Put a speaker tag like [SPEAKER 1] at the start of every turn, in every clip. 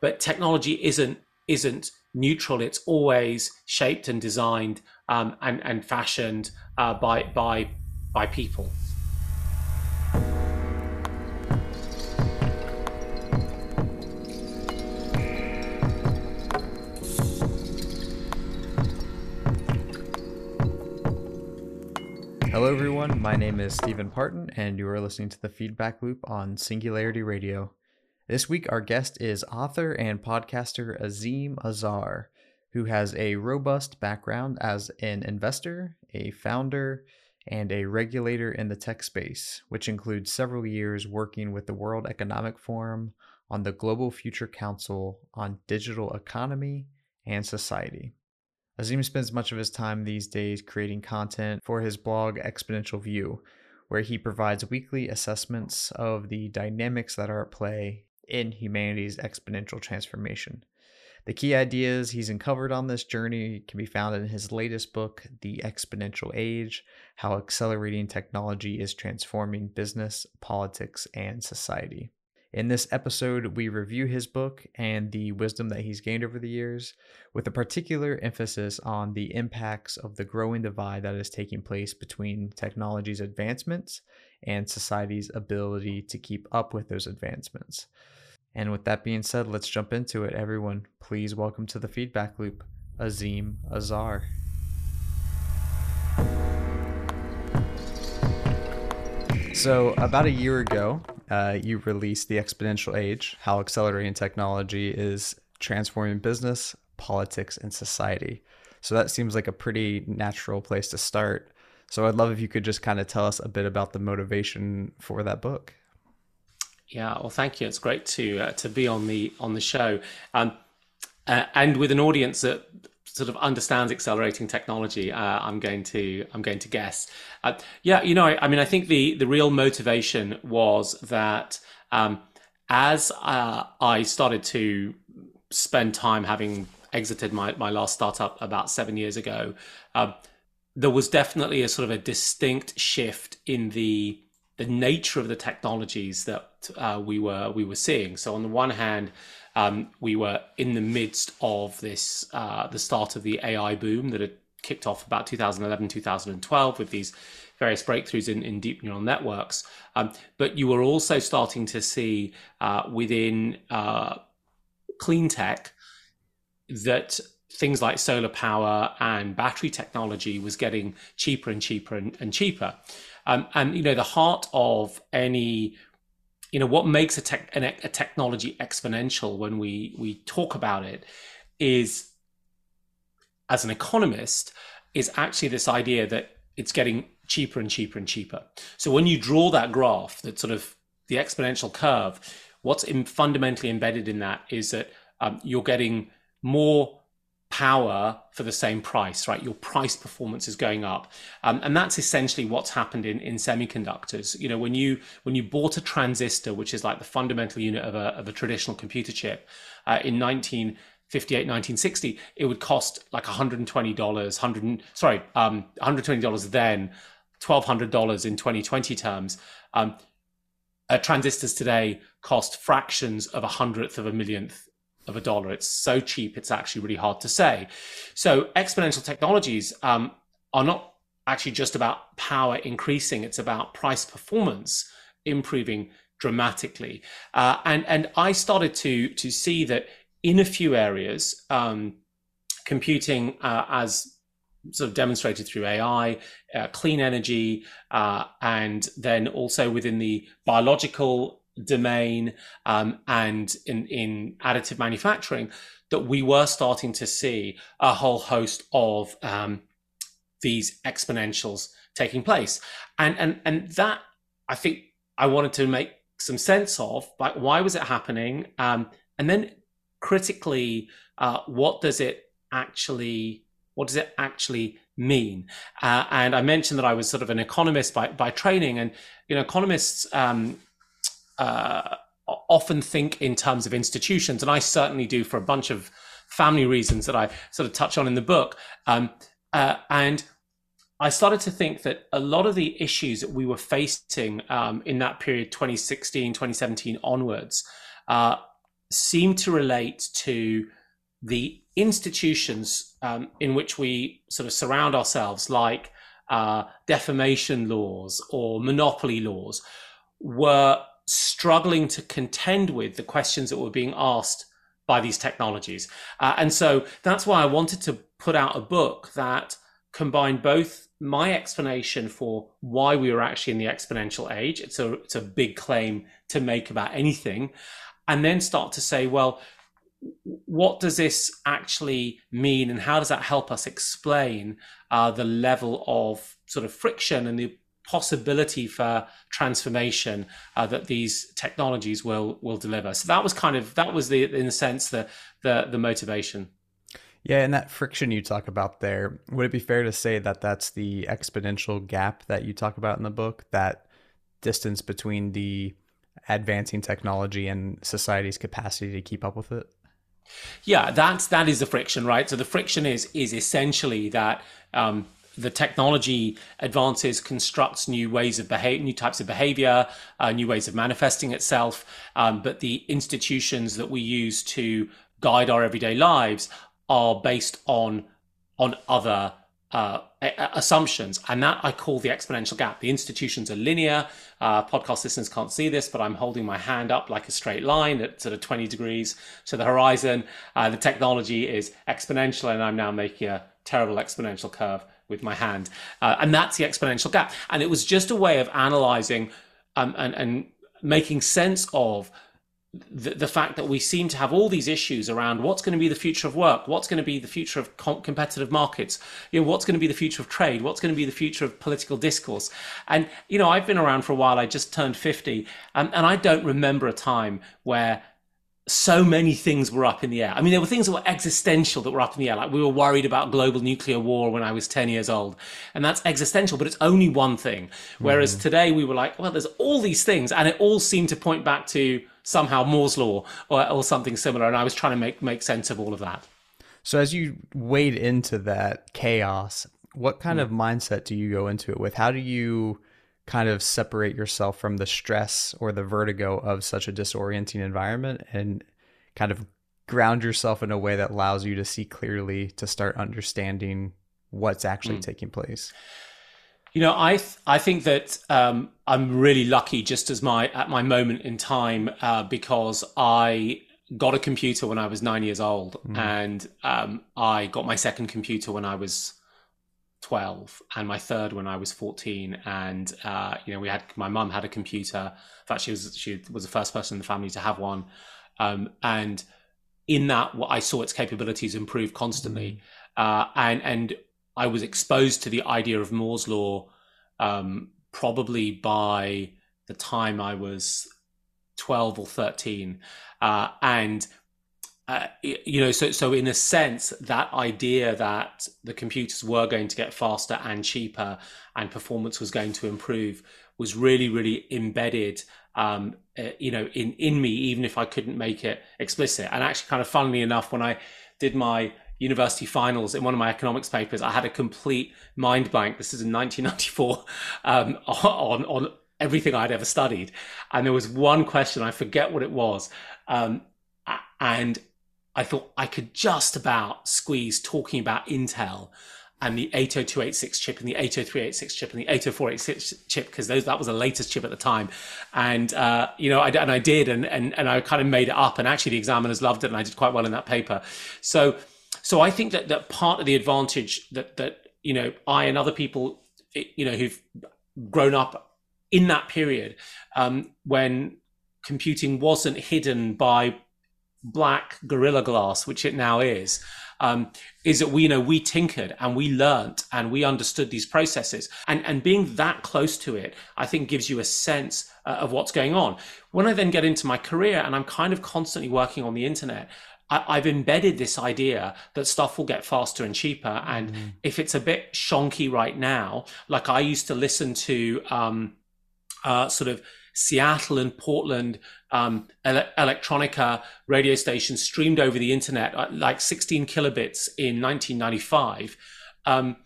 [SPEAKER 1] but technology isn't isn't neutral. It's always shaped and designed um, and and fashioned uh, by by by people.
[SPEAKER 2] Hello, everyone. My name is Steven Parton, and you are listening to the Feedback Loop on Singularity Radio. This week, our guest is author and podcaster Azeem Azhar, who has a robust background as an investor, a founder, and a regulator in the tech space, which includes several years working with the World Economic Forum on the Global Future Council on digital economy and society. Azeem spends much of his time these days creating content for his blog Exponential View, where he provides weekly assessments of the dynamics that are at play in humanity's exponential transformation. The key ideas he's uncovered on this journey can be found in his latest book, The Exponential Age How Accelerating Technology is Transforming Business, Politics, and Society. In this episode, we review his book and the wisdom that he's gained over the years, with a particular emphasis on the impacts of the growing divide that is taking place between technology's advancements and society's ability to keep up with those advancements. And with that being said, let's jump into it. Everyone, please welcome to the feedback loop, Azeem Azhar. So, about a year ago, uh, you released The Exponential Age How Accelerating Technology is Transforming Business, Politics, and Society. So, that seems like a pretty natural place to start. So, I'd love if you could just kind of tell us a bit about the motivation for that book.
[SPEAKER 1] Yeah, well, thank you. It's great to uh, to be on the on the show, um, uh, and with an audience that sort of understands accelerating technology. Uh, I'm going to I'm going to guess. Uh, yeah, you know, I, I, mean, I think the the real motivation was that um, as uh, I started to spend time having exited my my last startup about seven years ago, um, there was definitely a sort of a distinct shift in the the nature of the technologies that uh, we were we were seeing. So on the one hand, um, we were in the midst of this, uh, the start of the AI boom that had kicked off about 2011, 2012 with these various breakthroughs in, in deep neural networks. Um, but you were also starting to see uh, within uh, clean tech that things like solar power and battery technology was getting cheaper and cheaper and, and cheaper. Um, and, you know, the heart of any you know what makes a, tech, a technology exponential when we we talk about it is as an economist is actually this idea that it's getting cheaper and cheaper and cheaper. So when you draw that graph that sort of the exponential curve what's in, fundamentally embedded in that is that um, you're getting more power for the same price, right? Your price performance is going up, um, and that's essentially what's happened in, in semiconductors. You know, when you when you bought a transistor, which is like the fundamental unit of a of a traditional computer chip, uh, in 1958, 1960, it would cost like 120 dollars, 100 sorry, um, 120 dollars then, 1,200 dollars in 2020 terms. Um, uh, transistors today cost fractions of a hundredth of a millionth of a dollar. It's so cheap, it's actually really hard to say. So exponential technologies um, are not actually just about power increasing; it's about price performance improving dramatically. Uh, and and I started to to see that in a few areas, um, computing uh, as sort of demonstrated through AI, uh, clean energy, uh, and then also within the biological domain um, and in, in additive manufacturing that we were starting to see a whole host of um, these exponentials taking place. And, and, and that I think I wanted to make some sense of, like, why was it happening? Um, and then critically, uh, what does it actually, what does it actually mean? Uh, and I mentioned that I was sort of an economist by, by training and, you know, economists, um, uh, often think in terms of institutions, and I certainly do for a bunch of family reasons that I sort of touch on in the book. Um, uh, and I started to think that a lot of the issues that we were facing um, in that period, 2016, 2017 onwards, uh, seem to relate to the institutions um, in which we sort of surround ourselves, like uh, defamation laws or monopoly laws, were struggling to contend with the questions that were being asked by these technologies. Uh, and so that's why I wanted to put out a book that combined both my explanation for why we were actually in the exponential age. It's a, it's a big claim to make about anything. And then start to say, well, what does this actually mean and how does that help us explain uh, the level of sort of friction and the possibility for transformation uh, that these technologies will will deliver so that was kind of that was the in a sense the the, the motivation
[SPEAKER 2] yeah, and that friction you talk about there, would it be fair to say that that's the exponential gap that you talk about in the book? That distance between the advancing technology and society's capacity to keep up with it?
[SPEAKER 1] Yeah, that's that is the friction, right? So the friction is is essentially that um, the technology advances, constructs new ways of behave, new types of behavior, uh, new ways of manifesting itself. Um, but the institutions that we use to guide our everyday lives are based on on other uh, assumptions, and that I call the exponential gap. The institutions are linear. Uh, podcast listeners can't see this, but I'm holding my hand up like a straight line at sort of 20 degrees to the horizon. Uh, the technology is exponential, and I'm now making a terrible exponential curve with my hand, uh, and that's the exponential gap. And it was just a way of analyzing um, and, and making sense of the, the fact that we seem to have all these issues around what's going to be the future of work, what's going to be the future of com- competitive markets, you know, what's going to be the future of trade, what's going to be the future of political discourse. And, you know, I've been around for a while. I just turned 50 and, and I don't remember a time where so many things were up in the air. I mean, there were things that were existential that were up in the air. Like we were worried about global nuclear war when I was 10 years old. And that's existential, but it's only one thing. Whereas mm. today we were like, well, there's all these things. And it all seemed to point back to somehow Moore's law or, or something similar. And I was trying to make, make sense of all of that.
[SPEAKER 2] So as you wade into that chaos, what kind mm. of mindset do you go into it with? How do you kind of separate yourself from the stress or the vertigo of such a disorienting environment and kind of ground yourself in a way that allows you to see clearly to start understanding what's actually mm. taking place
[SPEAKER 1] you know i th- i think that um, i'm really lucky just as my at my moment in time uh, because i got a computer when i was nine years old mm. and um, i got my second computer when i was 12 and my third when I was 14 and uh, you know we had my mum had a computer. In fact she was she was the first person in the family to have one. Um, and in that I saw its capabilities improve constantly. Mm. uh, and and I was exposed to the idea of Moore's law um, probably by the time I was 12 or 13 uh, and uh, you know, so so in a sense, that idea that the computers were going to get faster and cheaper, and performance was going to improve, was really, really embedded, um, uh, you know, in in me, even if I couldn't make it explicit. And actually, kind of funnily enough, when I did my university finals in one of my economics papers, I had a complete mind blank. This is in 1994 um, on on everything I'd ever studied, and there was one question I forget what it was, um, and I thought I could just about squeeze talking about Intel and the 80286 chip and the 80386 chip and the 80486 chip because those that was the latest chip at the time. And uh, you know I, and I did and, and and I kind of made it up and actually the examiners loved it and I did quite well in that paper. So so I think that that part of the advantage that that you know I and other people you know who've grown up in that period um, when computing wasn't hidden by black gorilla glass, which it now is, um, is that we you know we tinkered and we learnt and we understood these processes and and being that close to it, I think gives you a sense uh, of what's going on. When I then get into my career and I'm kind of constantly working on the internet. I, have embedded this idea that stuff will get faster and cheaper. And mm. if it's a bit shonky right now, like I used to listen to um, uh, sort of Seattle and Portland um, ele- electronica radio stations streamed over the internet at like 16 kilobits in 1995, um,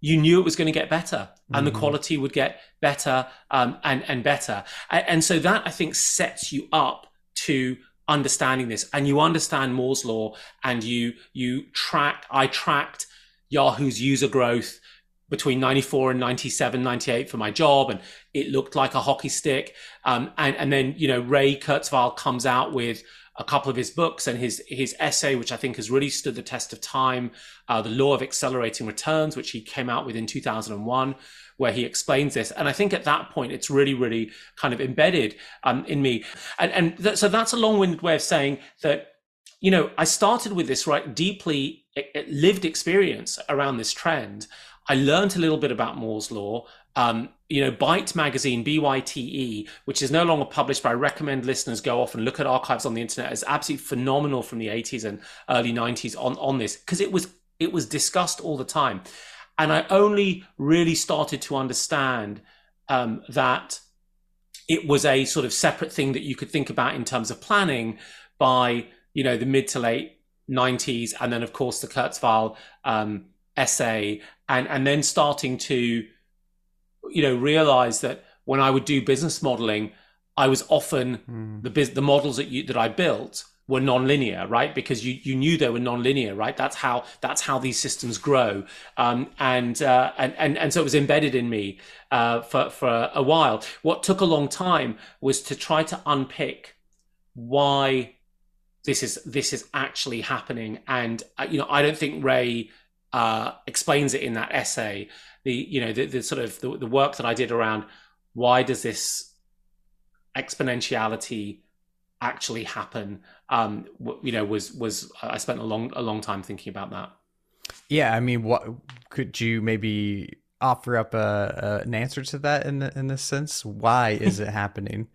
[SPEAKER 1] you knew it was going to get better and mm-hmm. the quality would get better um, and, and better. And, and so that I think sets you up to understanding this and you understand Moore's law and you you track I tracked Yahoo's user growth between 94 and 97 98 for my job and it looked like a hockey stick um, and and then you know Ray Kurzweil comes out with a couple of his books and his his essay, which I think has really stood the test of time, uh, the law of accelerating returns, which he came out with in 2001, where he explains this. And I think at that point, it's really, really kind of embedded um, in me. And and th- so that's a long-winded way of saying that. You know, I started with this right deeply lived experience around this trend. I learned a little bit about Moore's law. Um, you know, Byte magazine, B-Y-T-E, which is no longer published, but I recommend listeners go off and look at archives on the internet. It's absolutely phenomenal from the 80s and early 90s on, on this because it was it was discussed all the time. And I only really started to understand um, that it was a sort of separate thing that you could think about in terms of planning by, you know, the mid to late 90s. And then, of course, the Kurzweil um, essay and, and then starting to you know, realized that when I would do business modeling, I was often mm. the the models that you that I built were nonlinear, right? Because you you knew they were nonlinear, right? That's how that's how these systems grow, um, and, uh, and and and so it was embedded in me uh, for for a while. What took a long time was to try to unpick why this is this is actually happening, and uh, you know I don't think Ray uh, explains it in that essay. The you know the, the sort of the, the work that I did around why does this exponentiality actually happen um you know was was i spent a long a long time thinking about that.
[SPEAKER 2] Yeah i mean what could you maybe offer up a, a, an answer to that in the, in this sense? Why is it happening?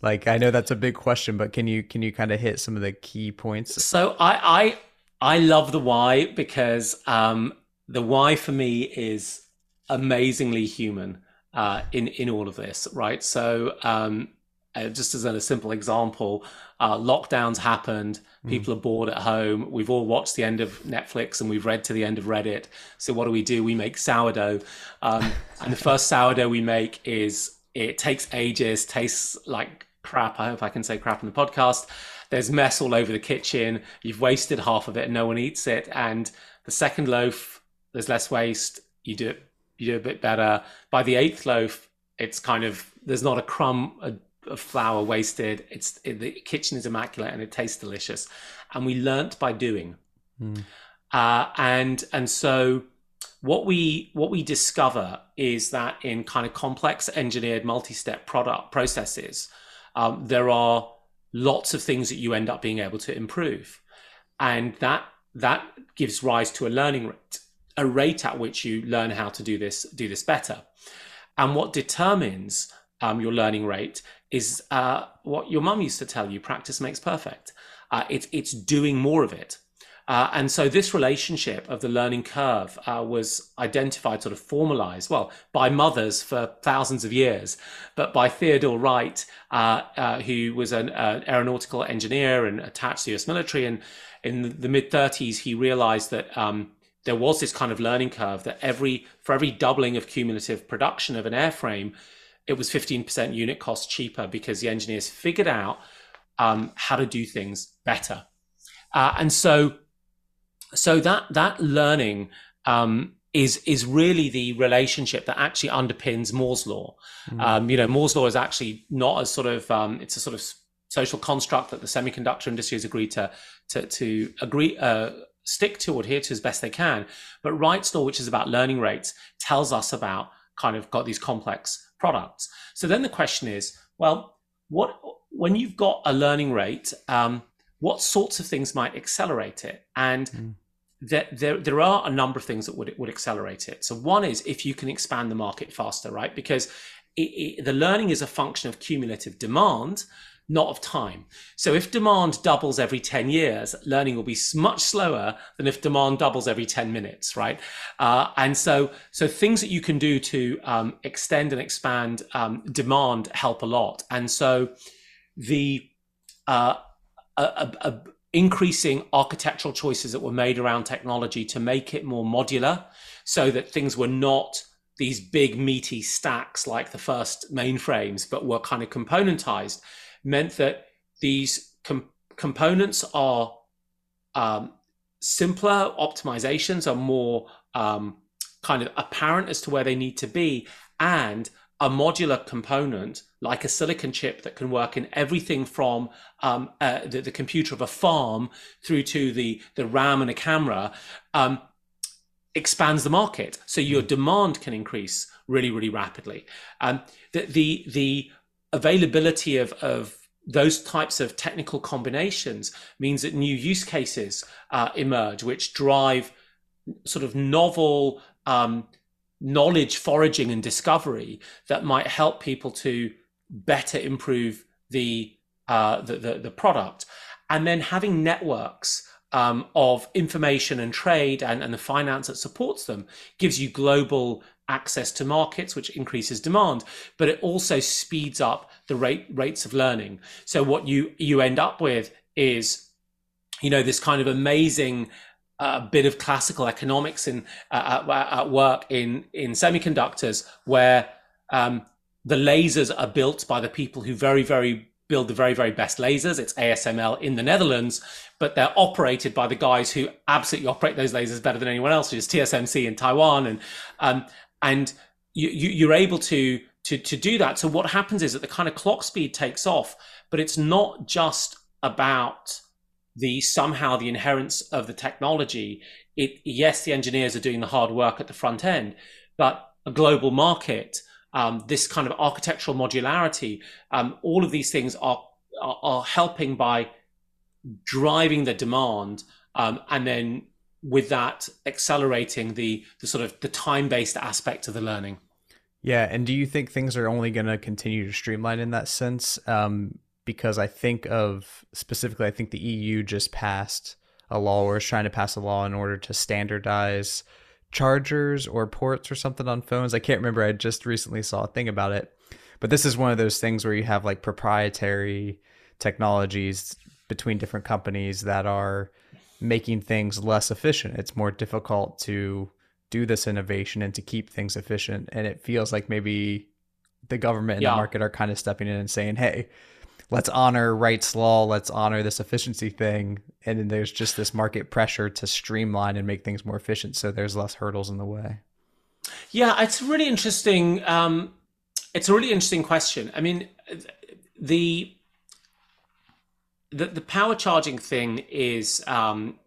[SPEAKER 2] Like i know that's a big question but can you can you kind of hit some of the key points?
[SPEAKER 1] So I i i love the why because um the why for me is amazingly human uh, in in all of this, right? So, um, uh, just as a simple example, uh, lockdowns happened. Mm. People mm. are bored at home. We've all watched the end of Netflix and we've read to the end of Reddit. So, what do we do? We make sourdough, um, and the first sourdough we make is it takes ages, tastes like crap. I hope I can say crap in the podcast. There's mess all over the kitchen. You've wasted half of it and no one eats it. And the second loaf, there's less waste. You do it you do a bit better. By the eighth loaf, it's kind of there's not a crumb of flour wasted. It's it, the kitchen is immaculate and it tastes delicious. And we learnt by doing. Mm. Uh, and and so what we what we discover is that in kind of complex engineered multi-step product processes, um, there are lots of things that you end up being able to improve, and that that gives rise to a learning rate a rate at which you learn how to do this do this better. And what determines um, your learning rate is uh, what your mum used to tell you practice makes perfect. Uh, it, it's doing more of it uh, and so this relationship of the learning curve uh, was identified, sort of formalized, well, by mothers for thousands of years, but by Theodore Wright, uh, uh who was an, an, aeronautical engineer and attached to the US military. And in the mid 30s, he realized that um, there was this kind of learning curve that every for every doubling of cumulative production of an airframe, it was 15% unit cost cheaper because the engineers figured out um, how to do things better. Uh, and so, so that that learning um, is is really the relationship that actually underpins Moore's law. Mm. Um, you know, Moore's law is actually not a sort of um, it's a sort of social construct that the semiconductor industry has agreed to to, to agree uh, stick to or adhere to as best they can. But Wright's law, which is about learning rates, tells us about kind of got these complex products. So then the question is, well, what when you've got a learning rate, um, what sorts of things might accelerate it? And mm. There, there, there are a number of things that would would accelerate it. So one is if you can expand the market faster, right? Because it, it, the learning is a function of cumulative demand not of time. So if demand doubles every 10 years, learning will be much slower than if demand doubles every 10 minutes, right? Uh, and so, so things that you can do to um, extend and expand um, demand help a lot. And so the uh, a, a, a increasing architectural choices that were made around technology to make it more modular so that things were not these big meaty stacks like the first mainframes, but were kind of componentized meant that these com- components are um, simpler, optimizations are more um, kind of apparent as to where they need to be, and a modular component like a silicon chip that can work in everything from um, uh, the, the, computer of a farm through to the, the RAM and a camera um, expands the market. So your demand can increase really, really rapidly. Um, the, the, the availability of, of those types of technical combinations means that new use cases uh, emerge, which drive sort of novel um, knowledge foraging and discovery that might help people to better improve the, uh, the, the, the product. And then having networks um, of information and trade and, and the finance that supports them gives you global access to markets, which increases demand, but it also speeds up the rate rates of learning. So what you you end up with is, you know, this kind of amazing uh, bit of classical economics in uh, at, at, work in in semiconductors where um, the lasers are built by the people who very very build the very very best lasers. It's ASML in the Netherlands, but they're operated by the guys who absolutely operate those lasers better than anyone else, which is TSMC in Taiwan, and um, and you, you you're able to to to do that. So what happens is that the kind of clock speed takes off, but it's not just about the somehow the inherence of the technology. It yes, the engineers are doing the hard work at the front end, but a global market, um, this kind of architectural modularity, um, all of these things are, are, are helping by driving the demand um, and then with that accelerating the the sort of the time based aspect of the learning.
[SPEAKER 2] Yeah and do you think things are only going to continue to streamline in that sense? Um, because i think of specifically i think the eu just passed a law or is trying to pass a law in order to standardize chargers or ports or something on phones i can't remember i just recently saw a thing about it but this is one of those things where you have like proprietary technologies between different companies that are making things less efficient. It's more difficult to do this innovation and to keep things efficient. And it feels like maybe the government and yeah. the market are kind of stepping in and saying, hey, let's honor Wright's law, let's honor this efficiency thing. And then there's just this market pressure to streamline and make things more efficient. So there's less hurdles in the way.
[SPEAKER 1] Yeah, it's really interesting. Um, it's a really interesting question. I mean, the the, the power charging thing is um,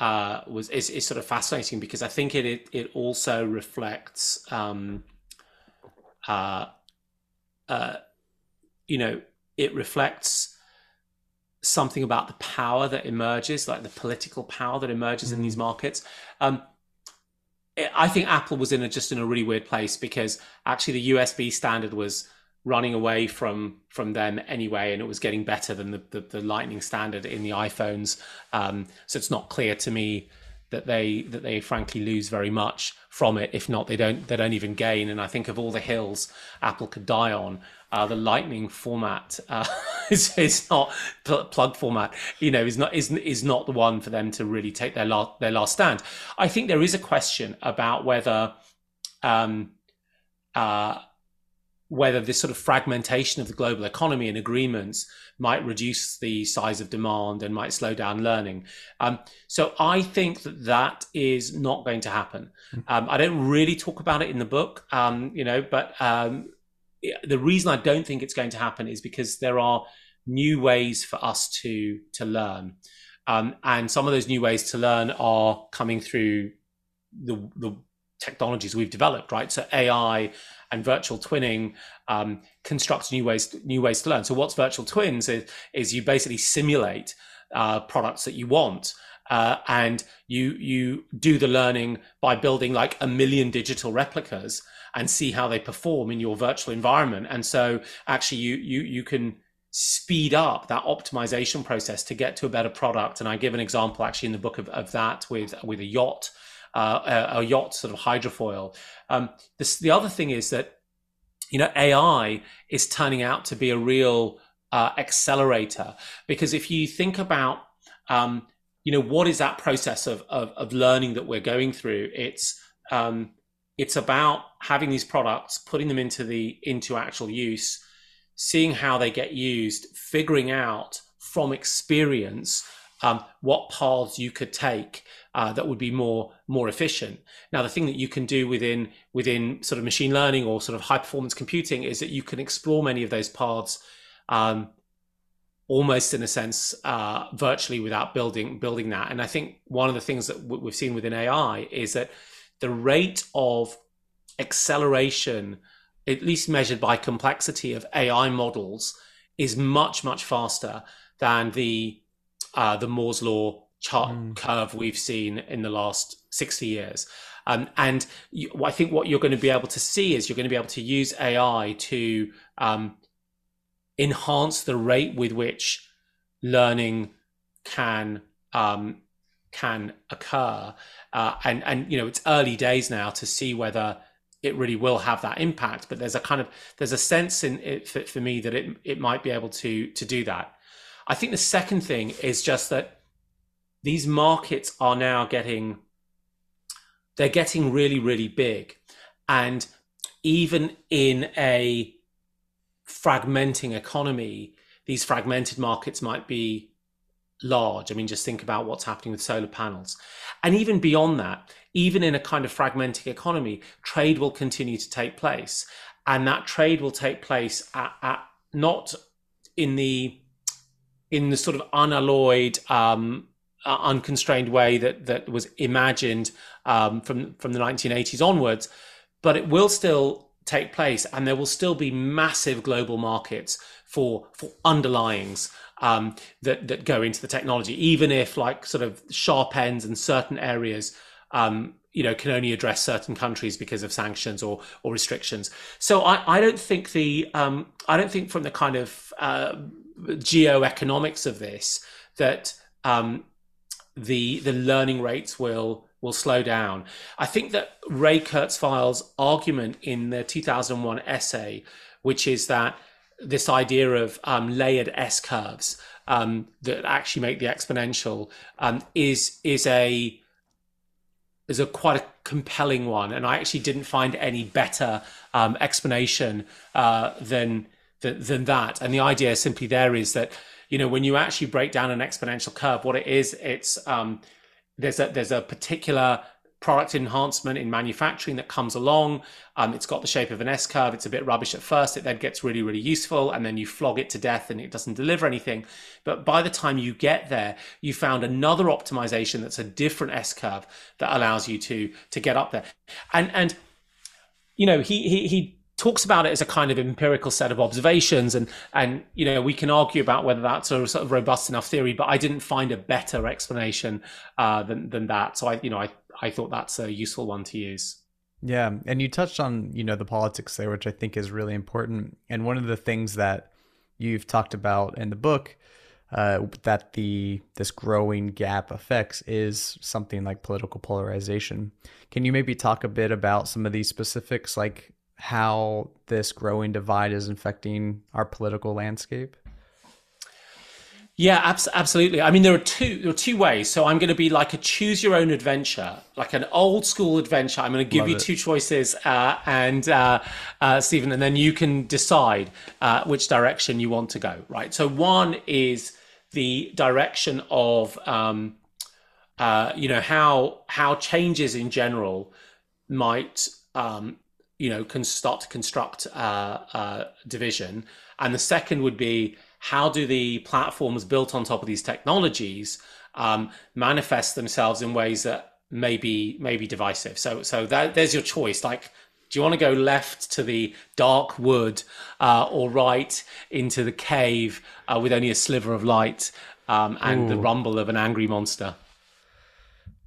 [SPEAKER 1] uh, was is, is sort of fascinating because I think it it, it also reflects um, uh, uh, you know it reflects something about the power that emerges, like the political power that emerges mm-hmm. in these mm. markets. Um, I think Apple was in a, just in a really weird place because actually the USB standard was running away from from them anyway, and it was getting better than the the, the Lightning standard in the iPhones. Um, so it's not clear to me that they that they frankly lose very much from it. If not, they don't they don't even gain. And I think of all the hills Apple could die on, uh, the Lightning format uh, is, is not plug format. You know, is not is is not the one for them to really take their last their last stand. I think there is a question about whether. Um, uh, whether this sort of fragmentation of the global economy and agreements might reduce the size of demand and might slow down learning. Um, so I think that that is not going to happen. Hmm. Um, I don't really talk about it in the book, um, you know, but um, the reason I don't think it's going to happen is because there are new ways for us to to learn, um, and some of those new ways to learn are coming through the the technologies we've developed, right? So AI and virtual twinning um, constructs new ways new ways to learn. So what's virtual twins is, is you basically simulate uh, products that you want. Uh, and you you do the learning by building like a million digital replicas and see how they perform in your virtual environment. And so actually you you you can speed up that optimization process to get to a better product. And I give an example actually in the book of, of that with with a yacht uh, a, a, yacht sort of hydrofoil. Um, this, the other thing is that you know AI is turning out to be a real uh, accelerator because if you think about um, you know what is that process of, of, of learning that we're going through it's um, it's about having these products putting them into the into actual use seeing how they get used figuring out from experience um, what paths you could take uh, that would be more more efficient. Now, the thing that you can do within within sort of machine learning or sort of high performance computing is that you can explore many of those paths um, almost in a sense uh, virtually without building building that. And I think one of the things that we've seen within AI is that the rate of acceleration, at least measured by complexity of AI models, is much much faster than the uh, the Moore's law chart mm. curve we've seen in the last 60 years. Um, and you, I think what you're going to be able to see is you're going to be able to use AI to um, enhance the rate with which learning can um, can occur. Uh, and and you know it's early days now to see whether it really will have that impact. But there's a kind of there's a sense in it for, for me that it it might be able to to do that. I think the second thing is just that these markets are now getting they're getting really really big and even in a fragmenting economy these fragmented markets might be large. I mean just think about what's happening with solar panels. And even beyond that even in a kind of fragmenting economy trade will continue to take place. And that trade will take place at, at not in the in the sort of unalloyed, um, uh, unconstrained way that that was imagined um, from from the 1980s onwards, but it will still take place, and there will still be massive global markets for for underlyings um, that that go into the technology, even if like sort of sharp ends in certain areas. Um, you know, can only address certain countries because of sanctions or or restrictions. So I, I don't think the um, I don't think from the kind of uh, geoeconomics of this that um, the the learning rates will will slow down. I think that Ray Kurzweil's argument in the 2001 essay, which is that this idea of um, layered S curves um, that actually make the exponential um, is is a is a quite a compelling one, and I actually didn't find any better um, explanation uh, than than, than that. And the idea simply there is that you know when you actually break down an exponential curve, what it is, it's um, there's a there's a particular product enhancement in manufacturing that comes along. Um, it's got the shape of an S curve. It's a bit rubbish at first. It then gets really, really useful. And then you flog it to death and it doesn't deliver anything. But by the time you get there, you found another optimization that's a different S curve that allows you to, to get up there. And, and, you know, he, he, he talks about it as a kind of empirical set of observations and and you know we can argue about whether that's a sort of robust enough theory but i didn't find a better explanation uh, than than that so i you know i i thought that's a useful one to use
[SPEAKER 2] yeah and you touched on you know the politics there which i think is really important and one of the things that you've talked about in the book uh, that the this growing gap affects is something like political polarization. Can you maybe talk a bit about some of these specifics, like how this growing divide is infecting our political landscape?
[SPEAKER 1] Yeah, abs- absolutely. I mean, there are two there are two ways. So I'm going to be like a choose your own adventure, like an old school adventure. I'm going to give Love you it. two choices, uh, and uh, uh, Steven, and then you can decide uh, which direction you want to go. Right. So one is the direction of um, uh, you know how how changes in general might um, you know can start to construct uh, uh, division and the second would be how do the platforms built on top of these technologies um, manifest themselves in ways that may be, may be divisive so so that, there's your choice like do you want to go left to the dark wood uh, or right into the cave uh, with only a sliver of light um, and Ooh. the rumble of an angry monster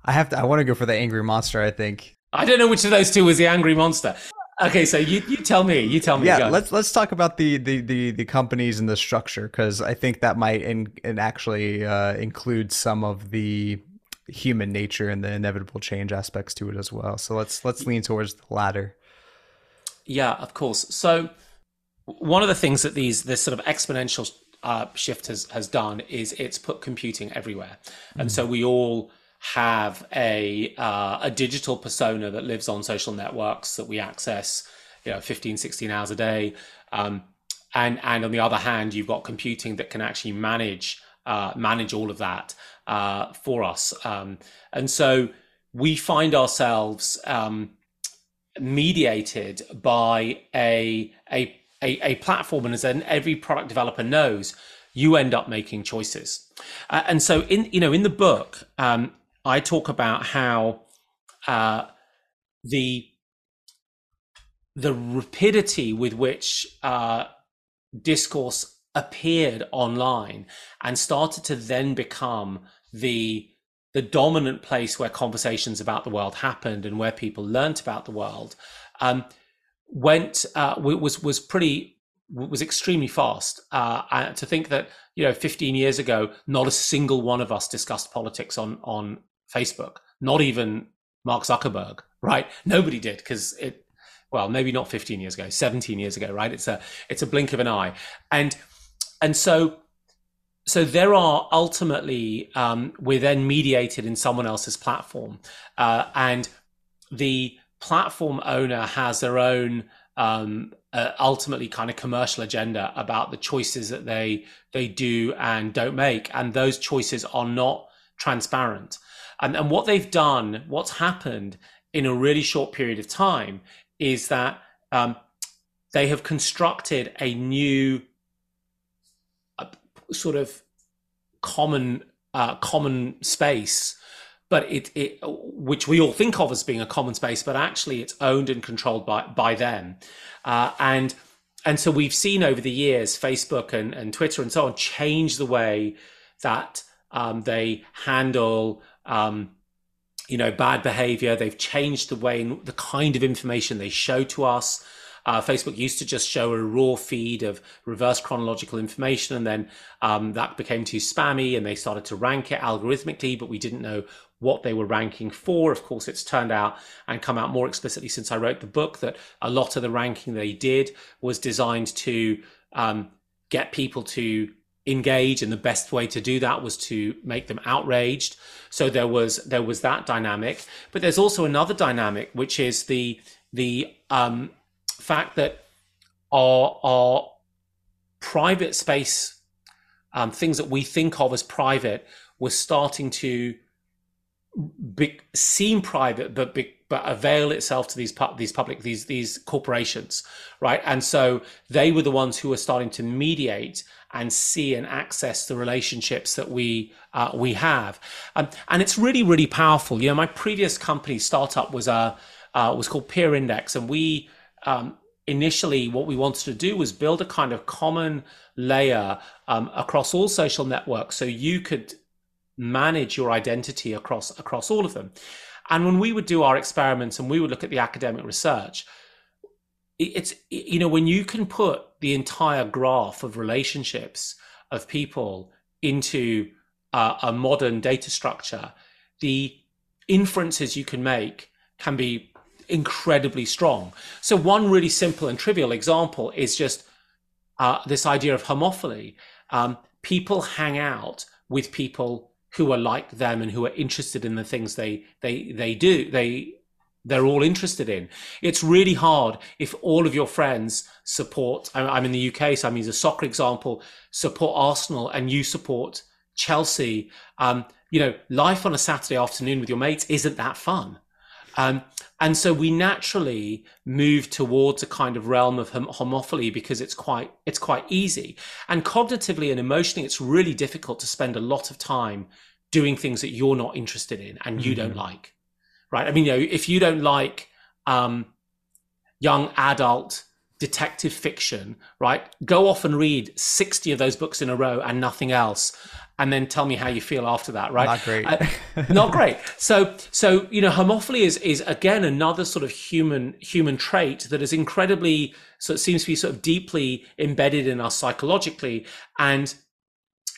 [SPEAKER 2] i have to i want to go for the angry monster i think
[SPEAKER 1] I don't know which of those two was the angry monster. Okay, so you, you tell me. You tell me.
[SPEAKER 2] Yeah, let's let's talk about the the the, the companies and the structure because I think that might in, in actually uh, include some of the human nature and the inevitable change aspects to it as well. So let's let's lean towards the latter.
[SPEAKER 1] Yeah, of course. So one of the things that these this sort of exponential uh, shift has has done is it's put computing everywhere, and mm. so we all have a uh, a digital persona that lives on social networks that we access you know 15 16 hours a day um, and and on the other hand you've got computing that can actually manage uh, manage all of that uh, for us. Um, and so we find ourselves um, mediated by a, a, a, a, platform. And as every product developer knows, you end up making choices. Uh, and so in, you know, in the book, um, I talk about how uh, the the rapidity with which uh, discourse appeared online and started to then become the the dominant place where conversations about the world happened and where people learnt about the world um, went uh, was was pretty was extremely fast. Uh, to think that you know 15 years ago, not a single one of us discussed politics on on Facebook, not even Mark Zuckerberg, right? Nobody did because it well maybe not 15 years ago 17 years ago right? It's a it's a blink of an eye. And and so so there are ultimately um, we're then mediated in someone else's platform uh, and the platform owner has their own um, uh, ultimately kind of commercial agenda about the choices that they they do and don't make. And those choices are not transparent. And, and what they've done what's happened in a really short period of time is that um, they have constructed a new uh, sort of common uh, common space. But it, it which we all think of as being a common space but actually it's owned and controlled by by them. Uh, and and so we've seen over the years facebook and, and twitter and so on change the way that um, they handle um, you know bad behavior they've changed the way and the kind of information they show to us uh, Facebook used to just show a raw feed of reverse chronological information, and then um, that became too spammy, and they started to rank it algorithmically, but we didn't know what they were ranking for. Of course, it's turned out and come out more explicitly since I wrote the book that a lot of the ranking they did was designed to um, get people to engage and the best way to do that was to make them outraged. So there was there was that dynamic. But there's also another dynamic which is the the um, fact that our our private space um, things that we think of as private was starting to be, seem private but be, but avail itself to these these public these these corporations right? And so they were the ones who were starting to mediate and see and access the relationships that we uh, we have, um, and it's really really powerful. You know, my previous company startup was a uh, was called PeerIndex, and we um, initially what we wanted to do was build a kind of common layer um, across all social networks, so you could manage your identity across across all of them. And when we would do our experiments and we would look at the academic research, it's you know when you can put the entire graph of relationships of people into uh, a modern data structure the inferences you can make can be incredibly strong. So one really simple and trivial example is just uh, this idea of homophily. Um, people hang out with people who are like them and who are interested in the things they they they do they they're all interested in. It's really hard if all of your friends support. I'm in the UK, so I mean, a soccer example, support Arsenal and you support Chelsea. Um, you know, life on a Saturday afternoon with your mates isn't that fun. Um, and so we naturally move towards a kind of realm of hom- homophily because it's quite it's quite easy. And cognitively and emotionally, it's really difficult to spend a lot of time doing things that you're not interested in and you mm-hmm. don't like right? I mean, you know, if you don't like um, young adult detective fiction, right? Go off and read 60 of those books in a row and nothing else. And then tell me how you feel after that, right?
[SPEAKER 2] Not great.
[SPEAKER 1] uh, not great. So, so you know, homophily is is again another sort of human human trait that is incredibly so it seems to be sort of deeply embedded in us psychologically, and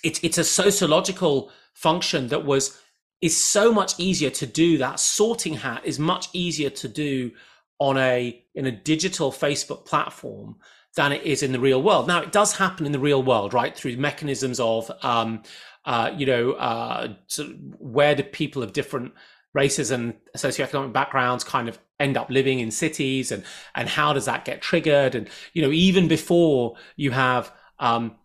[SPEAKER 1] it's it's a sociological function that was is so much easier to do. That sorting hat is much easier to do on a in a digital facebook platform than it is in the real world. Now it does happen in the real world right through mechanisms of um, uh, you know uh, sort of where do people of different races and socioeconomic backgrounds kind of end up living in cities and and how does that get triggered? And you know even before you have um,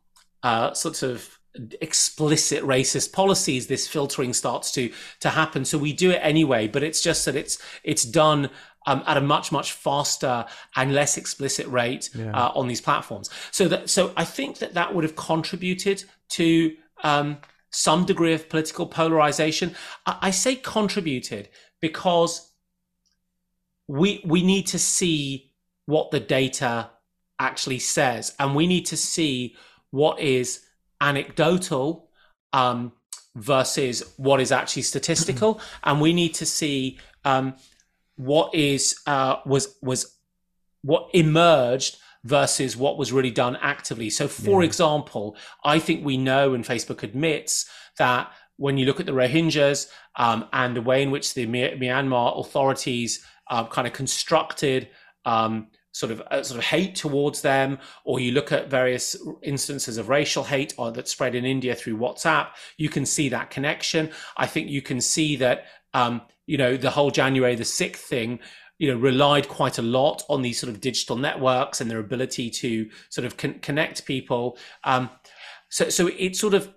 [SPEAKER 1] uh, sort of explicit racist policies this filtering starts to to happen. So we do it anyway but it's just that it's it's done um, at a much much faster and less explicit rate yeah. uh, on these platforms. So that so i think that that would have contributed to um, some degree of political polarization. I, I say contributed because we we need to see what the data actually says and we need to see what is anecdotal um, versus what is actually statistical, and we need to see um, what is uh, was was what emerged versus what was really done actively. So, for yeah. example, I think we know, and Facebook admits that when you look at the Rohingyas um, and the way in which the Myanmar authorities uh, kind of constructed um, sort of uh, sort of hate towards them, or you look at various instances of racial hate or that spread in India through WhatsApp, you can see that connection. I think you can see that um, you know the whole January the sixth thing. You know, relied quite a lot on these sort of digital networks and their ability to sort of con- connect people. Um, so, so it sort of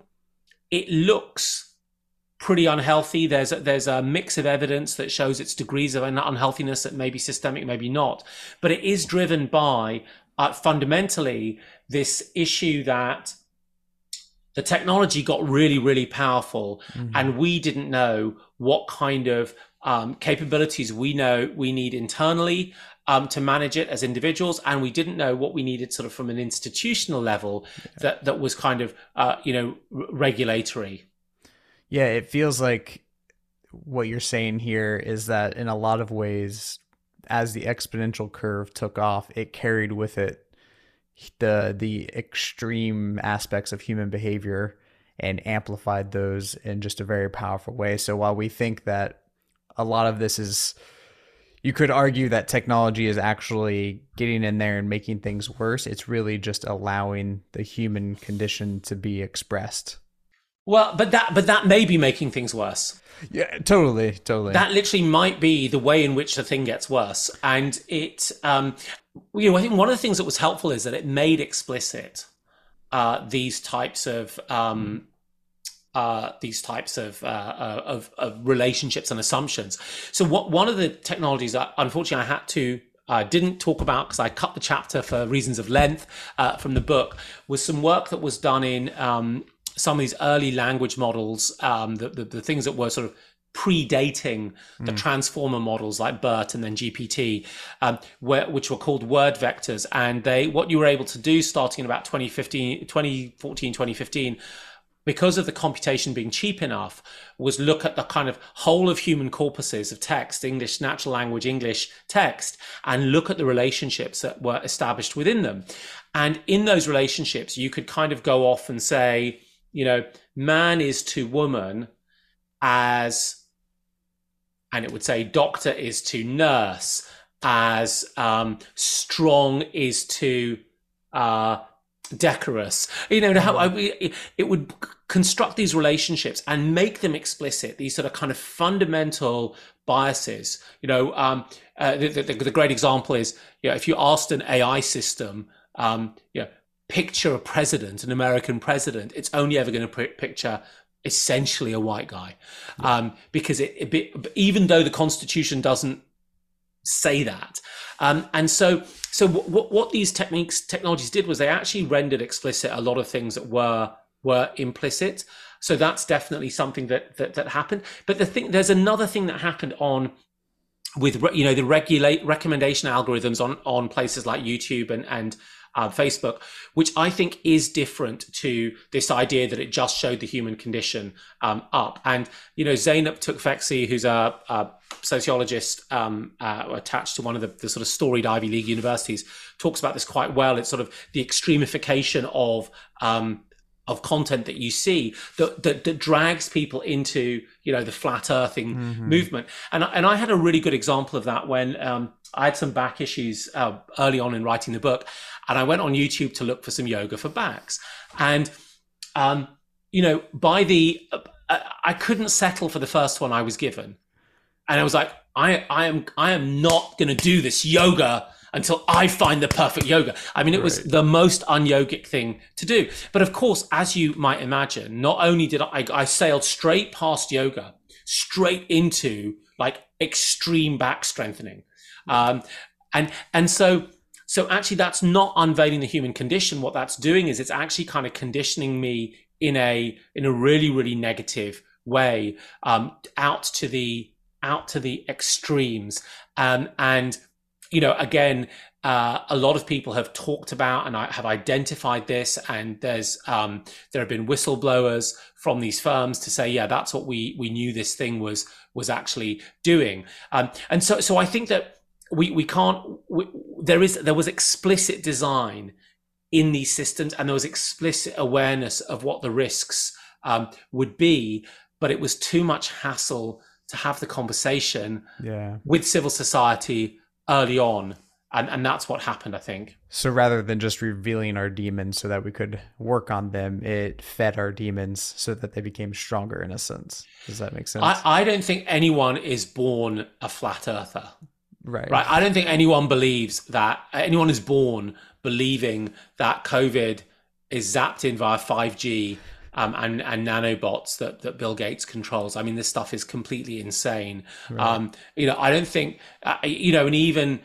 [SPEAKER 1] it looks pretty unhealthy. There's a, there's a mix of evidence that shows its degrees of unhealthiness that may be systemic, maybe not. But it is driven by uh, fundamentally this issue that the technology got really, really powerful, mm-hmm. and we didn't know what kind of um, capabilities we know we need internally um, to manage it as individuals, and we didn't know what we needed sort of from an institutional level yeah. that that was kind of uh, you know r- regulatory.
[SPEAKER 2] Yeah, it feels like what you're saying here is that in a lot of ways, as the exponential curve took off, it carried with it the the extreme aspects of human behavior and amplified those in just a very powerful way. So while we think that a lot of this is you could argue that technology is actually getting in there and making things worse. It's really just allowing the human condition to be expressed
[SPEAKER 1] well, but that but that may be making things worse.
[SPEAKER 2] Yeah, totally, totally.
[SPEAKER 1] That literally might be the way in which the thing gets worse, and it, um, you know, I think one of the things that was helpful is that it made explicit uh, these types of um, uh, these types of, uh, uh of, of relationships and assumptions. So, what one of the technologies that unfortunately I had to I didn't talk about because I cut the chapter for reasons of length uh, from the book was some work that was done in um, some of these early language models, um, the, the, the things that were sort of predating the mm. transformer models like BERT and then GPT, um, where, which were called word vectors. And they, what you were able to do starting in about 2015, 2014, 2015, because of the computation being cheap enough, was look at the kind of whole of human corpuses of text, English, natural language, English text, and look at the relationships that were established within them. And in those relationships, you could kind of go off and say, you know, man is to woman as, and it would say doctor is to nurse, as um, strong is to uh, decorous. You know, how I, it would construct these relationships and make them explicit. These sort of kind of fundamental biases. You know, um, uh, the, the, the, great example is, you know, if you asked an AI system, um, you know, picture a president, an American president, it's only ever going to picture essentially a white guy, yeah. um, because it, it, even though the Constitution doesn't say that, um, and so so what, what these techniques technologies did was they actually rendered explicit a lot of things that were were implicit. So that's definitely something that that, that happened. But the thing, there's another thing that happened on with you know the regulate recommendation algorithms on on places like YouTube and and uh, Facebook, which I think is different to this idea that it just showed the human condition um, up. And, you know, Zeynep Tufekci, who's a, a sociologist um, uh, attached to one of the, the, sort of storied Ivy League universities, talks about this quite well. It's sort of the extremification of um, of content that you see that, that, that drags people into you know the flat earthing mm-hmm. movement and and I had a really good example of that when um, I had some back issues uh, early on in writing the book and I went on YouTube to look for some yoga for backs. And, um, you know, by the, uh, I couldn't settle for the first one I was given. And I was like, I, I am, I am not going to do this yoga until I find the perfect yoga. I mean, it was the most unyogic thing to do. But of course, as you might imagine, not only did I, I sailed straight past yoga, straight into like extreme back strengthening. Um, and, and so, so actually that's not unveiling the human condition. What that's doing is it's actually kind of conditioning me in a, in a really, really negative way, um, out to the, out to the extremes. Um, and, you know, again, uh, a lot of people have talked about and I have identified this, and there's um, there have been whistleblowers from these firms to say, yeah, that's what we we knew this thing was was actually doing. Um, and so so I think that we we can't we, there is there was explicit design in these systems, and there was explicit awareness of what the risks um, would be, but it was too much hassle to have the conversation
[SPEAKER 2] yeah.
[SPEAKER 1] with civil society early on and and that's what happened i think.
[SPEAKER 2] So rather than just revealing our demons so that we could work on them it fed our demons so that they became stronger in a sense. Does that make sense?
[SPEAKER 1] I, I don't think anyone is born a flat earther.
[SPEAKER 2] Right.
[SPEAKER 1] Right? I don't think anyone believes that anyone is born believing that covid is zapped in via 5g um, and and nanobots that that Bill Gates controls. I mean, this stuff is completely insane. Right. Um, you know, I don't think uh, you know, and even.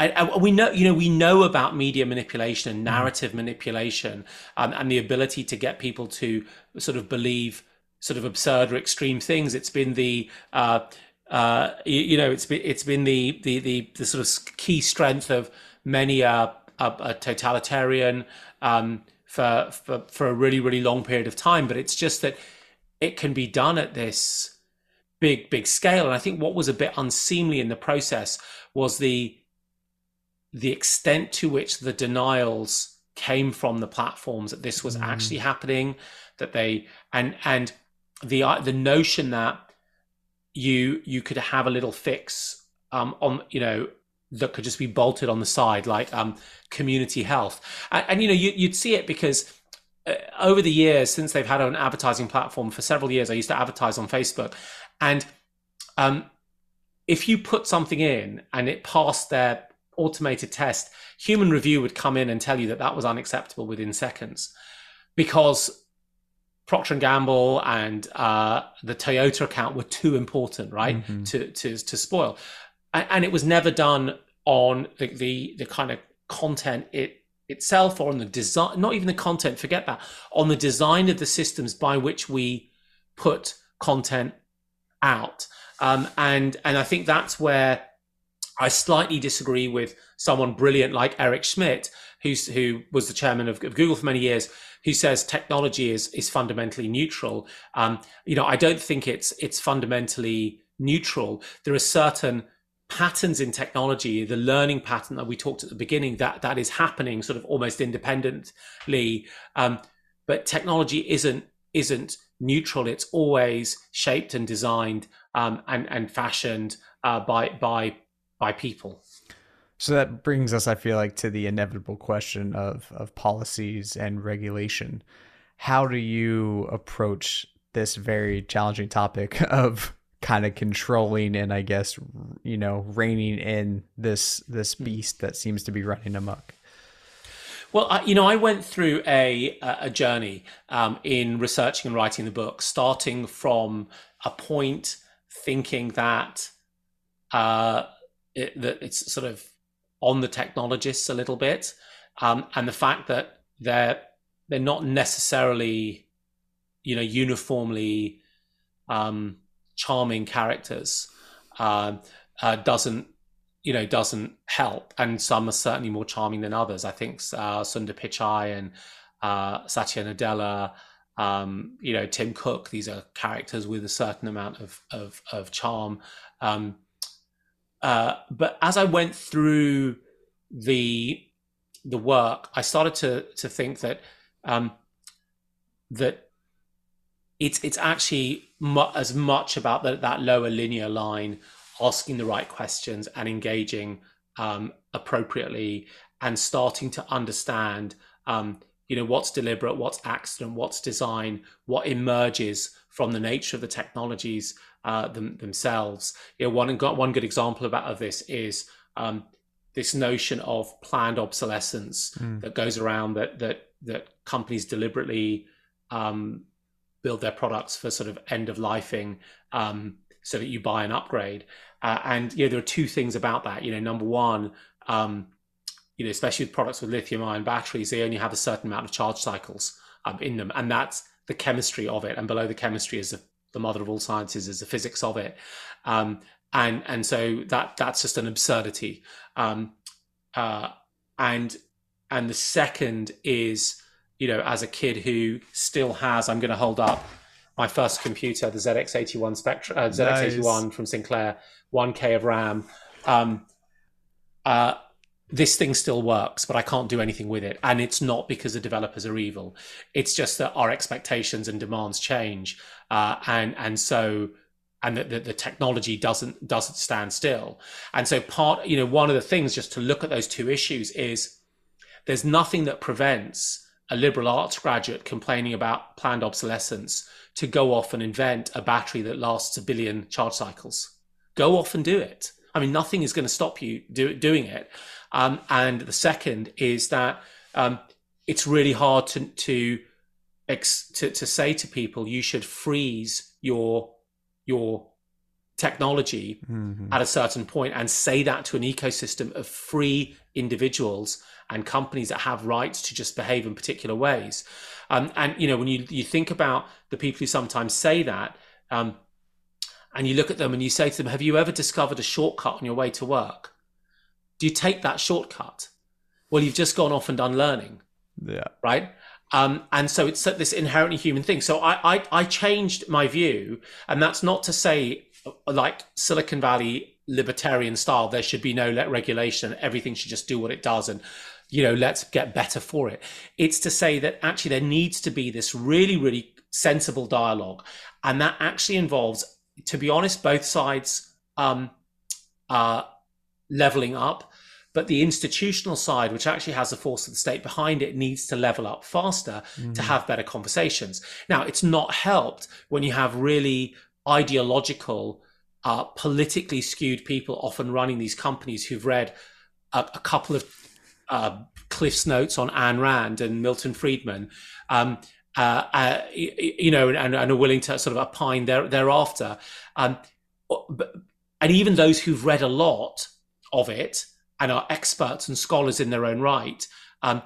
[SPEAKER 1] I, we know, you know, we know about media manipulation and mm-hmm. narrative mm. manipulation, um, and the ability to get people to sort of believe sort of absurd or extreme things. It's been the uh, uh, you, you, know, it's been it's been the, the the the, sort of key strength of many a, a, a totalitarian um, for, for for a really really long period of time but it's just that it can be done at this big big scale and i think what was a bit unseemly in the process was the the extent to which the denials came from the platforms that this was mm. actually happening that they and and the the notion that you you could have a little fix um, on you know that could just be bolted on the side, like um, community health. And, and you know, you, would see it because uh, over the years, since they've had an advertising platform for several years, I used to advertise on Facebook, and um, if you put something in and it passed their automated test, human review would come in and tell you that that was unacceptable within seconds, because Procter and Gamble and uh, the Toyota account were too important, right, mm-hmm. to to to spoil and it was never done on the, the, the kind of content it itself or on the design not even the content forget that on the design of the systems by which we put content out. Um, and and i think that's where i slightly disagree with someone brilliant like eric schmidt who's who was the chairman of, of google for many years who says technology is is fundamentally neutral. Um, you know i don't think it's it's fundamentally neutral. There are certain patterns in technology, the learning pattern that we talked at the beginning, that that is happening sort of almost independently. Um, but technology isn't isn't neutral. It's always shaped and designed um, and and fashioned uh, by by by people.
[SPEAKER 2] So that brings us, I feel like, to the inevitable question of of policies and regulation. How do you approach this very challenging topic of kind of controlling and I guess you know reining in this this hmm. beast that seems to be running amok.
[SPEAKER 1] Well, I, you know, I went through a a journey um, in researching and writing the book, starting from a point thinking that uh, it, that it's sort of on the technologists a little bit, um, and the fact that they're they're not necessarily, you know, uniformly um, charming characters uh, uh, doesn't you know doesn't help. And some are certainly more charming than others. I think uh, sundar pichai and uh, satya nadella um, you know tim cook these are characters with a certain amount of of, of charm. Um, uh, but as i went through the the work i started to to think that um, that it's it's actually mu- as much about the, that lower linear line, asking the right questions and engaging um, appropriately, and starting to understand, um, you know, what's deliberate, what's accident, what's design, what emerges from the nature of the technologies uh, them, themselves. You know, one got one good example about of this is um, this notion of planned obsolescence mm. that goes around that that that companies deliberately um, build their products for sort of end of lifing um, so that you buy an upgrade. Uh, and you know, there are two things about that. You know, number one, um, you know, especially with products with lithium ion batteries, they only have a certain amount of charge cycles um, in them, and that's the chemistry of it. And below the chemistry is the, the mother of all sciences, is the physics of it. Um, and and so that that's just an absurdity. Um, uh, and and the second is, you know, as a kid who still has, I'm going to hold up my first computer, the ZX81 Spectra, uh, ZX81 nice. from Sinclair, 1K of RAM. Um, uh, this thing still works, but I can't do anything with it. And it's not because the developers are evil. It's just that our expectations and demands change. Uh, and, and so, and that the, the, technology doesn't, doesn't stand still. And so part, you know, one of the things just to look at those two issues is there's nothing that prevents a liberal arts graduate complaining about planned obsolescence to go off and invent a battery that lasts a billion charge cycles. Go off and do it. I mean, nothing is going to stop you do, doing it. Um, and the second is that um, it's really hard to to, ex, to to say to people you should freeze your your technology mm-hmm. at a certain point and say that to an ecosystem of free individuals and companies that have rights to just behave in particular ways. Um, and you know, when you you think about the people who sometimes say that, um, and you look at them and you say to them, "Have you ever discovered a shortcut on your way to work?" do you take that shortcut? Well, you've just gone off and done learning.
[SPEAKER 2] Yeah.
[SPEAKER 1] Right. Um, and so it's this inherently human thing. So I, I, I changed my view, and that's not to say like Silicon Valley libertarian style. There should be no regulation. Everything should just do what it does, and you know, let's get better for it. It's to say that actually there needs to be this really, really sensible dialogue, and that actually involves, to be honest, both sides um, uh, leveling up but the institutional side, which actually has the force of the state behind it, needs to level up faster mm-hmm. to have better conversations. Now, it's not helped when you have really ideological, uh, politically skewed people often running these companies who've read a, a couple of uh, Cliff's notes on Ayn Rand and Milton Friedman. Um, uh, uh you know, and, and, are willing to sort of opine there, thereafter. Um, but, and even those who've read a lot of it and are experts and scholars in their own right, um,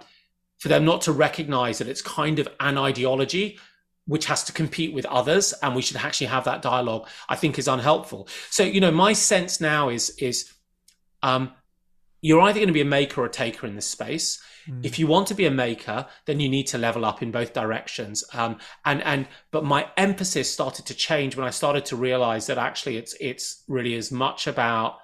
[SPEAKER 1] for them not to recognize that it's kind of an ideology which has to compete with others and we should actually have that dialogue i think is unhelpful so you know my sense now is is um, you're either going to be a maker or a taker in this space. Mm. if you want to be a maker then you need to level up in both directions. Um, and and but my emphasis started to change when i started to realize that actually it's it's really as much about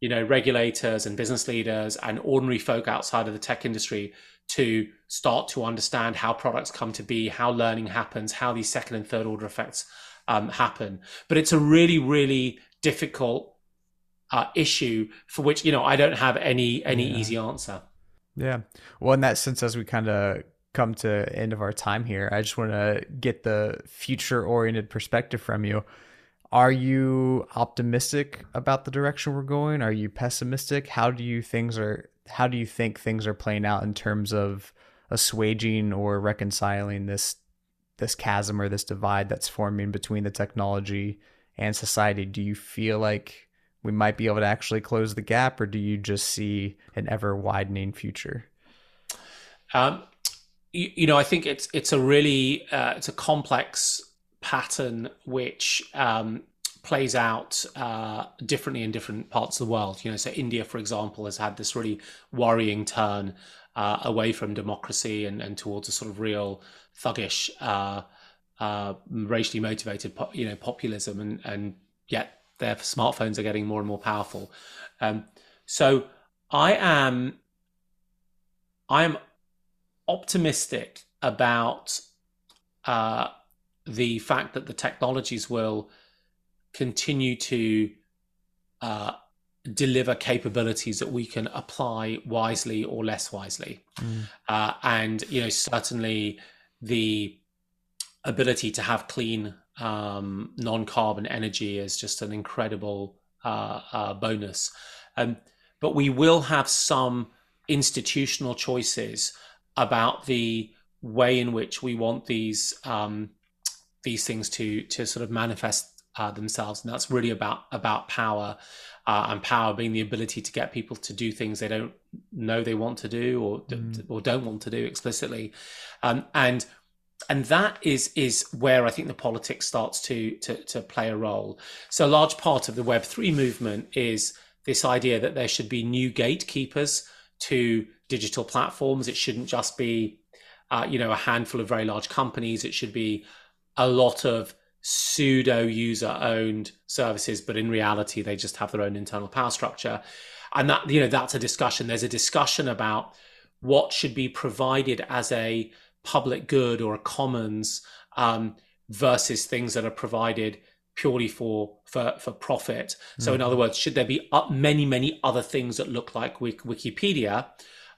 [SPEAKER 1] you know regulators and business leaders and ordinary folk outside of the tech industry to start to understand how products come to be how learning happens how these second and third order effects um, happen. But it's a really really difficult uh, issue for which you know i don't have any any yeah. easy answer
[SPEAKER 2] yeah well in that sense as we kind of come to end of our time here i just want to get the future oriented perspective from you are you optimistic about the direction we're going? Are you pessimistic? How do you things are how do you think things are playing out in terms of assuaging or reconciling this this chasm or this divide that's forming between the technology and society? Do you feel like we might be able to actually close the gap or do you just see an ever widening future?
[SPEAKER 1] Um, you, you know, I think it's it's a really uh, it's a complex pattern which um, plays out uh, differently in different parts of the world. You know, so India, for example, has had this really worrying turn uh, away from democracy and, and towards a sort of real thuggish, uh, uh racially motivated, you know, populism, and and yet their smartphones are getting more and more powerful. Um, so I am, I am optimistic about uh, the fact that the technologies will continue to uh, deliver capabilities that we can apply wisely or less wisely. Mm. Uh, and, you know, certainly the ability to have clean um, non-carbon energy is just an incredible uh, uh bonus. Um, but we will have some institutional choices about the way in which we want these um, these things to to sort of manifest uh, themselves, and that's really about about power. Uh, and power being the ability to get people to do things they don't know they want to do or mm. or don't want to do explicitly, um, and and that is is where I think the politics starts to, to to play a role. So a large part of the Web three movement is this idea that there should be new gatekeepers to digital platforms. It shouldn't just be, uh, you know, a handful of very large companies. It should be a lot of pseudo user owned services, but in reality, they just have their own internal power structure. And that, you know, that's a discussion. There's a discussion about what should be provided as a public good or a commons um, versus things that are provided purely for for for profit. So, mm-hmm. in other words, should there be many many other things that look like Wikipedia,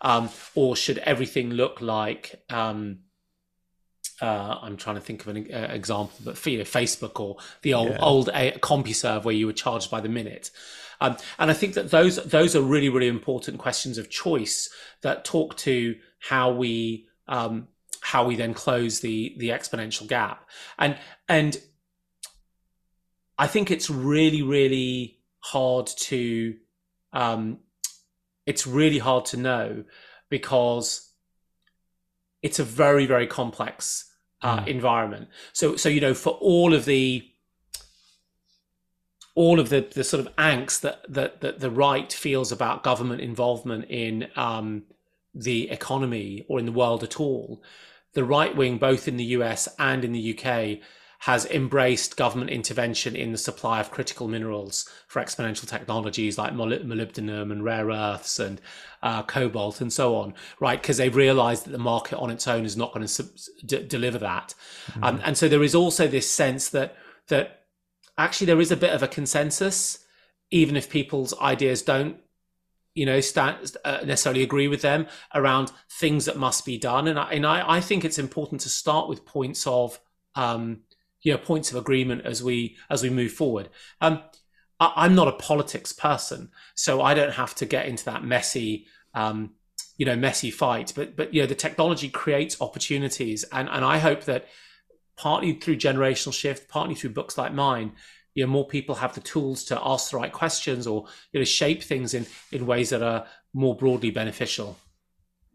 [SPEAKER 1] um, or should everything look like? Um, uh, I'm trying to think of an uh, example, but for, you know, Facebook or the old yeah. old uh, CompuServe where you were charged by the minute. Um, and I think that those those are really really important questions of choice that talk to how we um, how we then close the the exponential gap. And and I think it's really, really hard to, um, it's really hard to know because it's a very, very complex uh, mm. environment. So, so you know, for all of the all of the the sort of angst that that that the right feels about government involvement in um, the economy or in the world at all, the right wing, both in the US and in the UK, has embraced government intervention in the supply of critical minerals for exponential technologies like molybdenum and rare earths and uh, cobalt and so on, right? Because they've realized that the market on its own is not going to sub- d- deliver that. Mm-hmm. Um, and so there is also this sense that that actually there is a bit of a consensus, even if people's ideas don't you know stand, uh, necessarily agree with them around things that must be done and I, and I, I think it's important to start with points of um, you know points of agreement as we as we move forward. Um, I, am not a politics person, so I don't have to get into that messy. Um, you know, messy fight, but but you know, the technology creates opportunities, and and I hope that partly through generational shift, partly through books like mine, you know, more people have the tools to ask the right questions or you know shape things in in ways that are more broadly beneficial.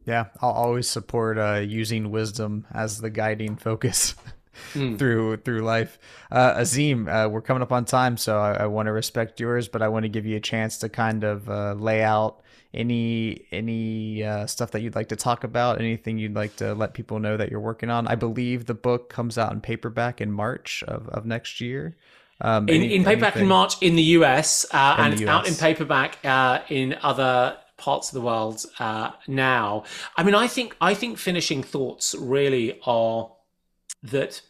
[SPEAKER 2] Yeah, I'll always support uh, using wisdom as the guiding focus. mm. through through life. Uh, Azeem, uh, we're coming up on time, so I, I want to respect yours, but I want to give you a chance to kind of uh, lay out any any uh, stuff that you'd like to talk about, anything you'd like to let people know that you're working on. I believe the book comes out in paperback in March of, of next year.
[SPEAKER 1] Um, in, any, in paperback anything? in March in the US, uh, in and the US. out in paperback uh, in other parts of the world uh, now. I mean, I think I think finishing thoughts really are that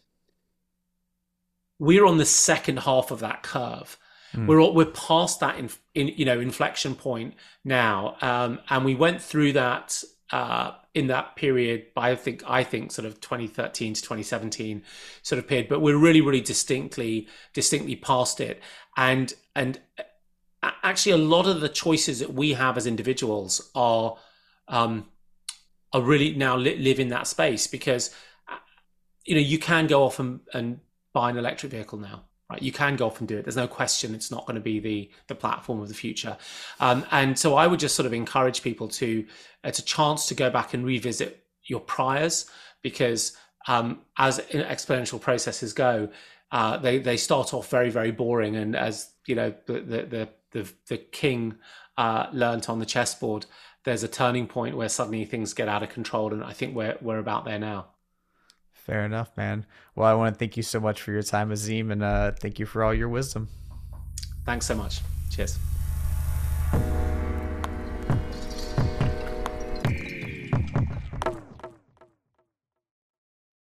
[SPEAKER 1] we're on the second half of that curve. Mm. We're we're past that in, in you know inflection point now, um, and we went through that uh, in that period by I think I think sort of 2013 to 2017 sort of period, but we're really really distinctly distinctly past it, and and actually a lot of the choices that we have as individuals are um, are really now li- live in that space because uh, you know you can go off and, and buy an electric vehicle now right? You can go off and do it. There's no question it's not going to be the the platform of the future. Um, and so i would just sort of encourage people to it's a chance to go back and revisit your priors because um, as exponential processes go uh, they they start off very very boring. And as you know the the the the, king uh, learned on the chessboard there's a turning point where suddenly things get out of control. And i think we're we're about there now
[SPEAKER 2] Fair enough, man. Well, I want to thank you so much for your time, Azeem, and uh, thank you for all your wisdom.
[SPEAKER 1] Thanks so much. Cheers.